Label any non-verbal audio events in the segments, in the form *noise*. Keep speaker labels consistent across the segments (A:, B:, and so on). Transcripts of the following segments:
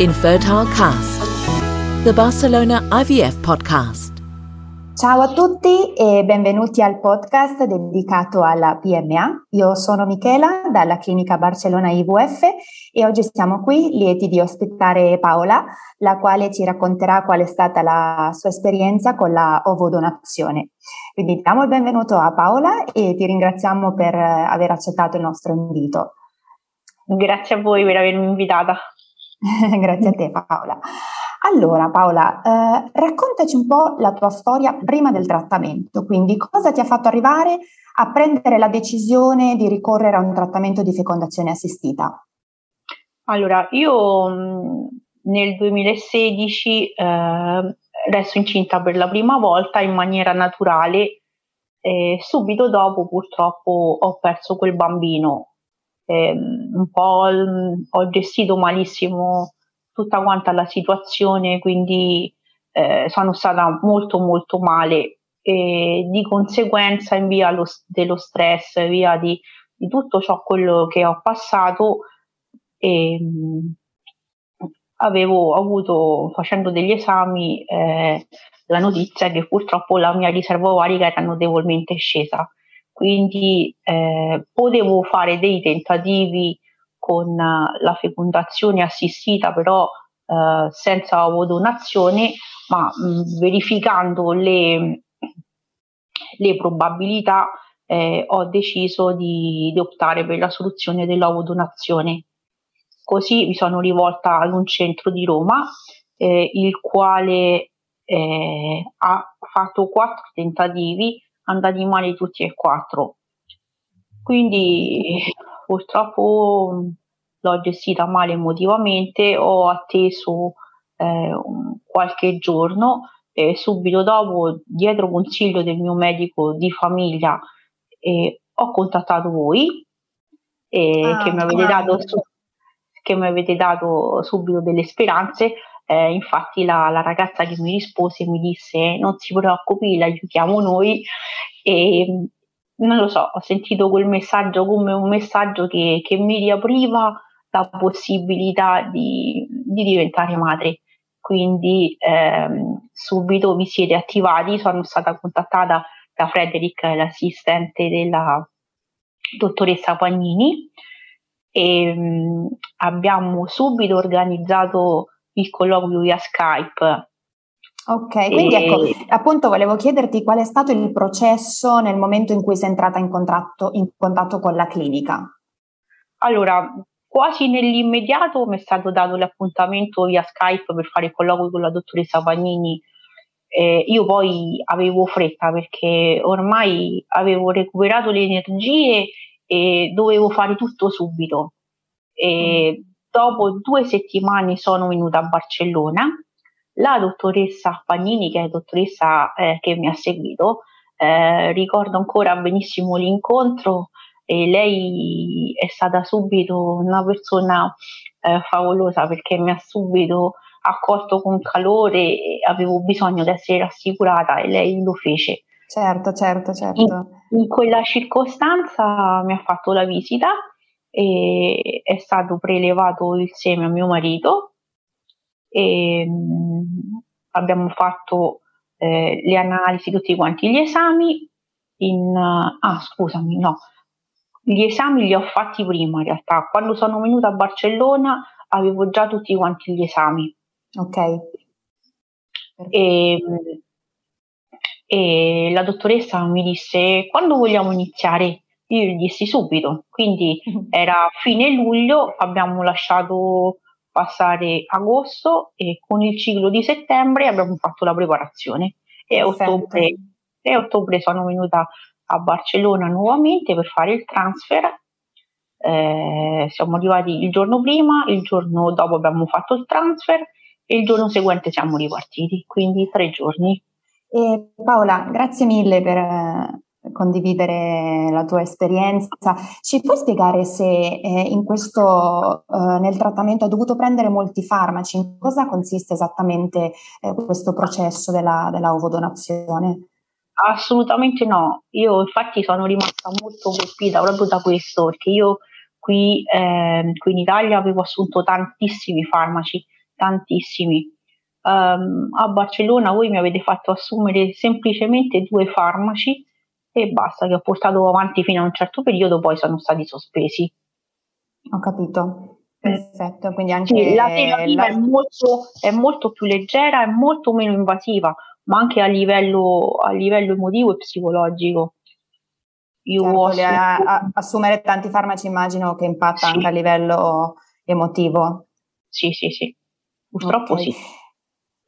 A: Infertile Cast, the Barcelona IVF podcast.
B: Ciao a tutti e benvenuti al podcast dedicato alla PMA. Io sono Michela dalla clinica Barcellona IVF e oggi siamo qui lieti di ospitare Paola, la quale ci racconterà qual è stata la sua esperienza con la ovodonazione. Quindi diamo il benvenuto a Paola e ti ringraziamo per aver accettato il nostro invito.
C: Grazie a voi per avermi invitata. *laughs*
B: Grazie a te Paola. Allora Paola, eh, raccontaci un po' la tua storia prima del trattamento, quindi cosa ti ha fatto arrivare a prendere la decisione di ricorrere a un trattamento di fecondazione assistita?
C: Allora, io mm, nel 2016 eh, resto incinta per la prima volta in maniera naturale e subito dopo purtroppo ho perso quel bambino. Eh, un po' ho gestito malissimo tutta quanta la situazione, quindi eh, sono stata molto molto male e di conseguenza in via lo, dello stress, via di, di, tutto ciò quello che ho passato, e, mh, avevo avuto facendo degli esami eh, la notizia che purtroppo la mia riserva ovarica era notevolmente scesa. Quindi eh, potevo fare dei tentativi con la fecondazione assistita, però eh, senza ovodonazione, ma mh, verificando le, le probabilità eh, ho deciso di, di, optare per la soluzione dell'ovodonazione. Così mi sono rivolta ad un centro di Roma, eh, il quale eh, ha fatto quattro tentativi, andati male tutti e quattro. Quindi purtroppo l'ho gestita male emotivamente, ho atteso eh, qualche giorno e subito dopo, dietro consiglio del mio medico di famiglia, eh, ho contattato voi eh, ah, che, mi avete dato, che mi avete dato subito delle speranze. Eh, infatti la, la, ragazza che mi rispose mi disse non si preoccupi, la aiutiamo noi e non lo so, ho sentito quel messaggio come un messaggio che, che mi riapriva la possibilità di, di diventare madre. Quindi ehm, subito vi siete attivati, sono stata contattata da Frederick, l'assistente della dottoressa Pagnini, e ehm, mh, abbiamo subito organizzato il colloquio via Skype
B: Ok, quindi e... ecco, appunto volevo chiederti qual è stato il processo nel momento in cui sei entrata in, contratto, in contatto con la clinica.
C: Allora, quasi nell'immediato mi è stato dato l'appuntamento via Skype per fare il colloquio con la dottoressa Pagnini. Eh, io poi avevo fretta perché ormai avevo recuperato le energie e dovevo fare tutto subito. E mm. Dopo due settimane sono venuta a Barcellona la dottoressa Pagnini, che è la dottoressa eh, che mi ha seguito, eh, ricordo ancora benissimo l'incontro e lei è stata subito una persona eh, favolosa perché mi ha subito accolto con calore e avevo bisogno di essere rassicurata e lei lo fece.
B: Certo, certo, certo.
C: In, in quella circostanza mi ha fatto la visita e è stato prelevato il seme a mio marito e mm, abbiamo fatto eh, le analisi, tutti quanti gli esami. In, ah, scusami, no, gli esami li ho fatti prima in realtà. Quando sono venuta a Barcellona avevo già tutti quanti gli esami.
B: Ok.
C: E, e la dottoressa mi disse quando vogliamo iniziare? Io gli dissi subito, quindi *laughs* era fine luglio, abbiamo lasciato passare agosto e con il ciclo di settembre abbiamo fatto la preparazione e a ottobre, e ottobre sono venuta a Barcellona nuovamente per fare il transfer. Eh, siamo arrivati il giorno prima, il giorno dopo abbiamo fatto il transfer e il giorno seguente siamo ripartiti, quindi tre giorni.
B: E Paola, grazie mille per, condividere la tua esperienza. Ci puoi spiegare se eh, questo, eh, nel trattamento hai dovuto prendere molti farmaci? In cosa consiste esattamente eh, questo processo della, della ovodonazione?
C: Assolutamente no, io infatti sono rimasta molto colpita proprio da questo, perché io qui, ehm, qui in Italia avevo assunto tantissimi farmaci tantissimi. Um, a Barcellona voi mi avete fatto assumere semplicemente due farmaci e basta, che ho portato avanti fino a un certo periodo, poi sono stati sospesi.
B: Ho capito. Perfetto, quindi anche
C: sì, la terapia la... è, molto, è molto più leggera, è molto meno invasiva, ma anche a livello, a livello emotivo e psicologico.
B: Io certo, a, a, assumere tanti farmaci immagino che impatta sì. anche a livello emotivo.
C: Sì, sì, sì, purtroppo okay. sì.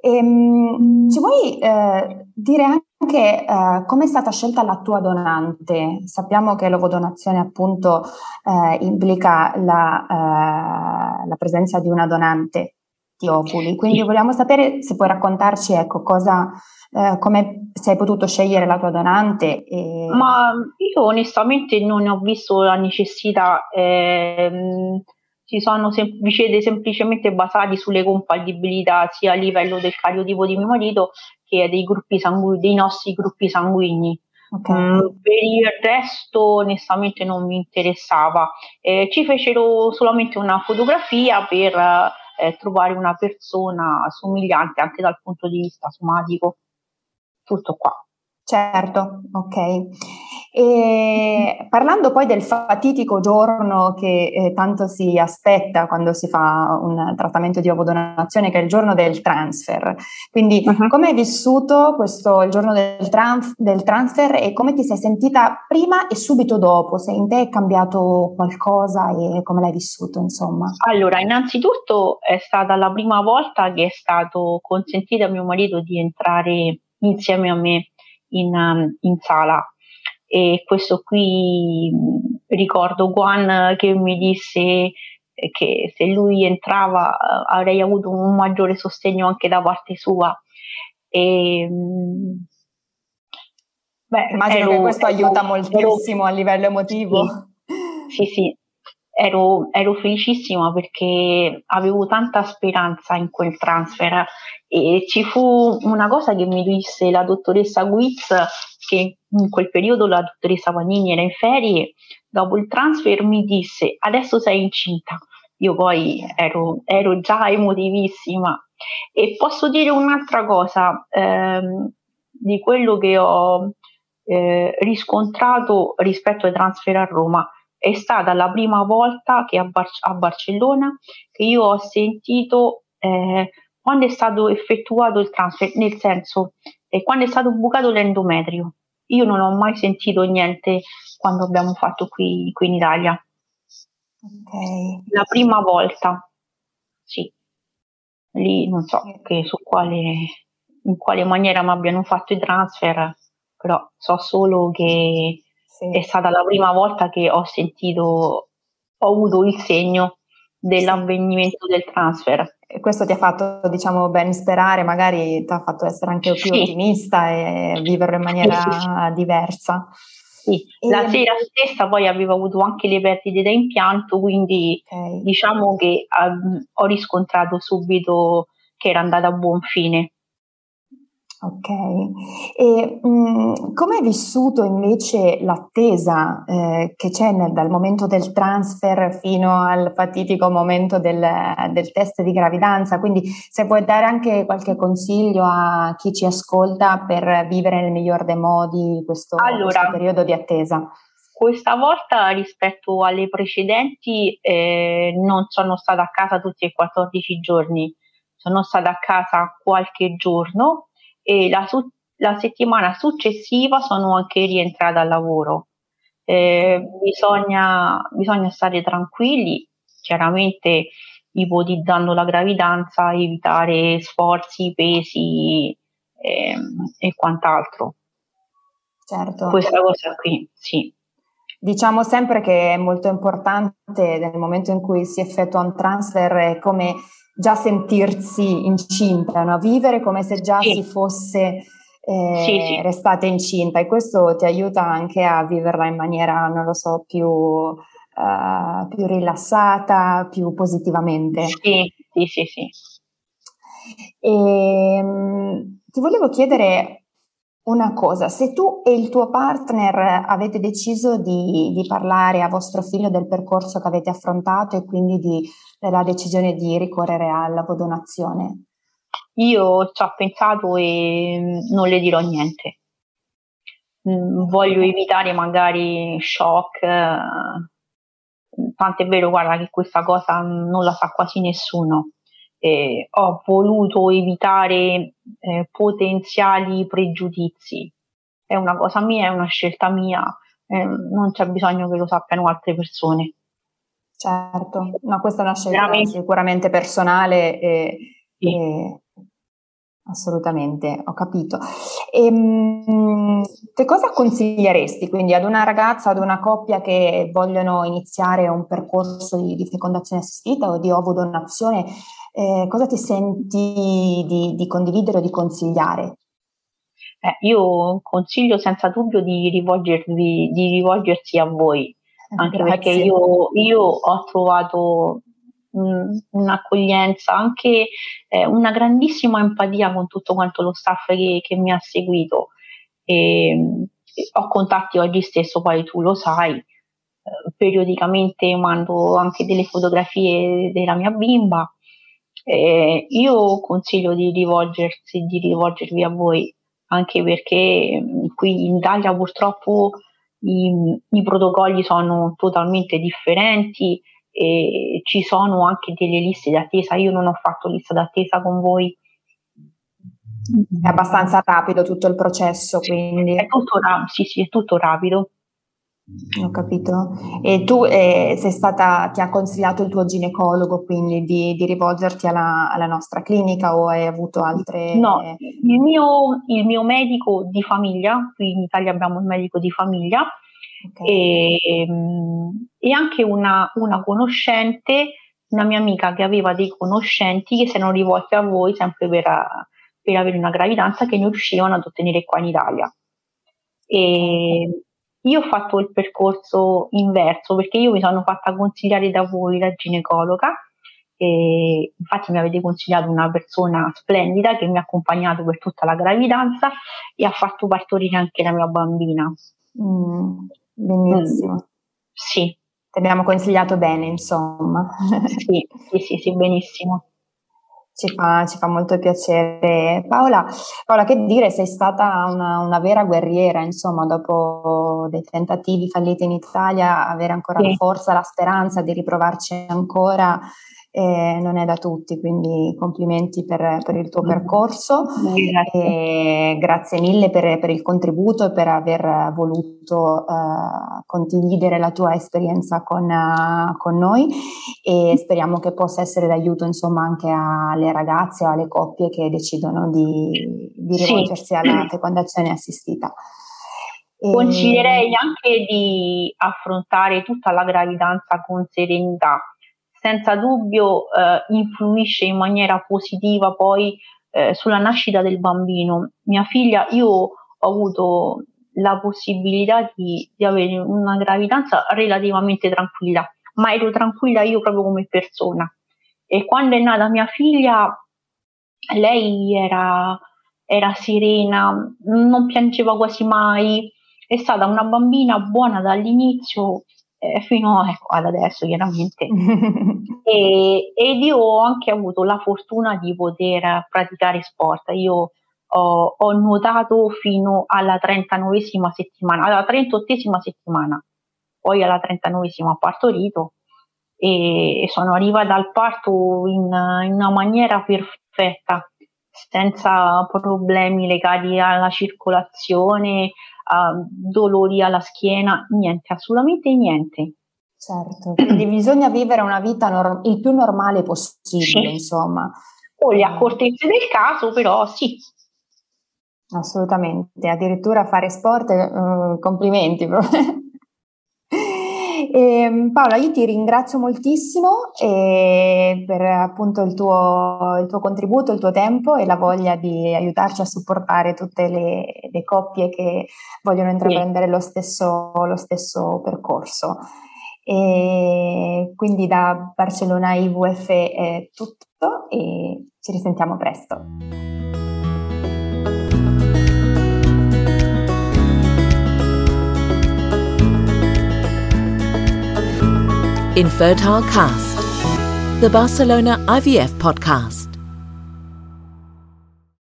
B: Ehm, ci vuoi eh, dire anche eh, come è stata scelta la tua donante? Sappiamo che l'ovodonazione appunto eh, implica la, eh, la, presenza di una donante di ovuli, quindi vogliamo sapere se puoi raccontarci ecco, cosa, eh, come sei potuto scegliere la tua donante.
C: E... Ma io onestamente non ho visto la necessità. Ehm, si sono sem- vicende semplicemente basati sulle compatibilità sia a livello del cariotipo di mio marito che dei, gruppi sangu- dei nostri gruppi sanguigni. Okay. Mm, per il resto onestamente non mi interessava. Eh, ci fecero solamente una fotografia per eh, trovare una persona somigliante anche dal punto di vista somatico. Tutto qua.
B: Certo, ok. E parlando poi del fatitico giorno che eh, tanto si aspetta quando si fa un trattamento di ovodonazione, che è il giorno del transfer. Quindi, uh-huh. come hai vissuto questo il giorno del, trans- del, transfer e come ti sei sentita prima e subito dopo? Se in te è cambiato qualcosa e come l'hai vissuto, insomma?
C: Allora, innanzitutto è stata la prima volta che è stato consentito a mio marito di entrare insieme a me in, um, in sala. E questo qui ricordo Guan che mi disse che se lui entrava uh, avrei avuto un maggiore sostegno anche da parte sua. E,
B: beh, Immagino ero, che questo ero, aiuta moltissimo ero, a livello emotivo.
C: Sì, sì, sì. Ero, ero, felicissima perché avevo tanta speranza in quel transfer e ci fu una cosa che mi disse la dottoressa Guiz, che in quel periodo la dottoressa Vagnini era in ferie, dopo il transfer mi disse adesso sei incinta. Io poi ero, ero già emotivissima e posso dire un'altra cosa ehm, di quello che ho eh, riscontrato rispetto ai transfer a Roma. È stata la prima volta che a, Bar- a Barcellona che io ho sentito eh, quando è stato effettuato il transfer, nel senso eh, quando è stato bucato l'endometrio. Io non ho mai sentito niente quando abbiamo fatto qui, qui in Italia.
B: Okay.
C: La prima volta, sì. Lì non so che, su quale, in quale maniera mi abbiano fatto i transfer, però so solo che sì. è stata la prima volta che ho sentito, ho avuto il segno dell'avvenimento del transfer
B: questo ti ha fatto, diciamo, ben sperare, magari ti ha fatto essere anche più sì. ottimista e viverlo in maniera sì. diversa.
C: Sì, e... la sera stessa poi avevo avuto anche le perdite da impianto, quindi okay. diciamo che um, ho riscontrato subito che era andata a buon fine.
B: Ok, e mm, come hai vissuto invece l'attesa eh, che c'è nel, dal momento del transfer fino al fatitico momento del, del, test di gravidanza? Quindi se puoi dare anche qualche consiglio a chi ci ascolta per vivere nel miglior dei modi questo, allora, questo periodo di attesa.
C: Questa volta rispetto alle precedenti eh, non sono stata a casa tutti e 14 giorni, sono stata a casa qualche giorno e la, su- la settimana successiva sono anche rientrata al lavoro. Eh, bisogna, bisogna stare tranquilli, chiaramente ipotizzando la gravidanza, evitare sforzi, pesi eh, e quant'altro.
B: Certo.
C: Questa cosa qui, sì.
B: Diciamo sempre che è molto importante nel momento in cui si effettua un transfer come già sentirsi incinta, no? vivere come se già sì. si fosse eh, sì, sì. restate incinta e questo ti aiuta anche a viverla in maniera, non lo so, più, uh, più rilassata, più positivamente.
C: Sì, sì, sì. sì.
B: E, um, ti volevo chiedere una cosa, se tu e il tuo partner avete deciso di, di, parlare a vostro figlio del percorso che avete affrontato e quindi di, della decisione di ricorrere alla vodonazione.
C: Io ci ho pensato e mm, non le dirò niente. Mm, voglio evitare magari shock. Eh, tant'è vero, guarda, che questa cosa non la sa quasi nessuno eh, ho voluto evitare eh, potenziali pregiudizi. È una cosa mia, è una scelta mia, eh, non c'è bisogno che lo sappiano altre persone.
B: Certo, no, questa è una scelta Veramente. sicuramente personale e, sì. e assolutamente, ho capito. E, ehm, che cosa consiglieresti quindi ad una ragazza, ad una coppia che vogliono iniziare un percorso di, di fecondazione assistita o di ovodonazione? Eh, cosa ti senti di, di, condividere o di consigliare?
C: Eh, io consiglio senza dubbio di, rivolgervi, di rivolgersi a voi, anche Grazie. perché io, io, ho trovato mh, un'accoglienza, anche eh, una grandissima empatia con tutto quanto lo staff che, che mi ha seguito. E, ho contatti oggi stesso, poi tu lo sai, eh, periodicamente mando anche delle fotografie della mia bimba eh, io consiglio di rivolgersi, di rivolgervi a voi, anche perché mm, qui in Italia purtroppo i, i protocolli sono totalmente differenti e ci sono anche delle liste d'attesa. Io non ho fatto lista d'attesa con voi.
B: È abbastanza rapido tutto il processo, quindi.
C: È tutto, sì, sì, è tutto rapido.
B: Ho capito. E tu eh, sei stata, ti ha consigliato il tuo ginecologo quindi di, di rivolgerti alla, alla, nostra clinica o hai avuto altre...
C: No, il mio, il mio, medico di famiglia, qui in Italia abbiamo il medico di famiglia, okay. e, ehm, e, anche una, una, conoscente, una mia amica che aveva dei conoscenti che si erano rivolti a voi sempre per, per avere una gravidanza che non riuscivano ad ottenere qua in Italia. E, io ho fatto il percorso inverso perché io mi sono fatta consigliare da voi la ginecologa e infatti mi avete consigliato una persona splendida che mi ha accompagnato per tutta la gravidanza e ha fatto partorire anche la mia bambina.
B: Mm, benissimo. Mm,
C: sì.
B: Ti abbiamo consigliato bene, insomma.
C: sì, sì, sì, sì, benissimo.
B: Ci fa, ci fa, molto piacere. Paola, Paola, che dire, sei stata una, una, vera guerriera, insomma, dopo dei tentativi falliti in Italia, avere ancora sì. la forza, la speranza di riprovarci ancora eh, non è da tutti, quindi complimenti per, per il tuo percorso. Grazie, grazie mille per, per, il contributo e per aver voluto uh, condividere la tua esperienza con, uh, con, noi e speriamo che possa essere d'aiuto insomma anche alle ragazze o alle coppie che decidono di, di rivolgersi sì. alla fecondazione assistita.
C: Consiglierei anche di affrontare tutta la gravidanza con serenità senza dubbio eh, influisce in maniera positiva poi eh, sulla nascita del bambino. Mia figlia, io ho avuto la possibilità di, di avere una gravidanza relativamente tranquilla, ma ero tranquilla io proprio come persona. E quando è nata mia figlia, lei era, era serena, non piangeva quasi mai, è stata una bambina buona dall'inizio eh, fino ecco, ad adesso chiaramente. e, ed io ho anche avuto la fortuna di poter praticare sport. Io ho, ho nuotato fino alla 39esima settimana, alla 38esima settimana, poi alla 39esima ho partorito e sono arrivata al parto in, in una maniera perfetta, senza problemi legati alla circolazione, uh, dolori alla schiena, niente, assolutamente niente.
B: Certo, quindi bisogna vivere una vita norm- il più normale possibile, sì. insomma.
C: Con le accortezze del caso, però sì.
B: Assolutamente, addirittura fare sport, uh, complimenti. E, ehm, Paola, io ti ringrazio moltissimo eh, per appunto il tuo, il tuo, contributo, il tuo tempo e la voglia di aiutarci a supportare tutte le, le coppie che vogliono intraprendere sì. lo, stesso, lo stesso percorso. E quindi da Barcellona IVF è tutto e ci risentiamo presto.
A: Infertile Cast, the Barcelona IVF podcast.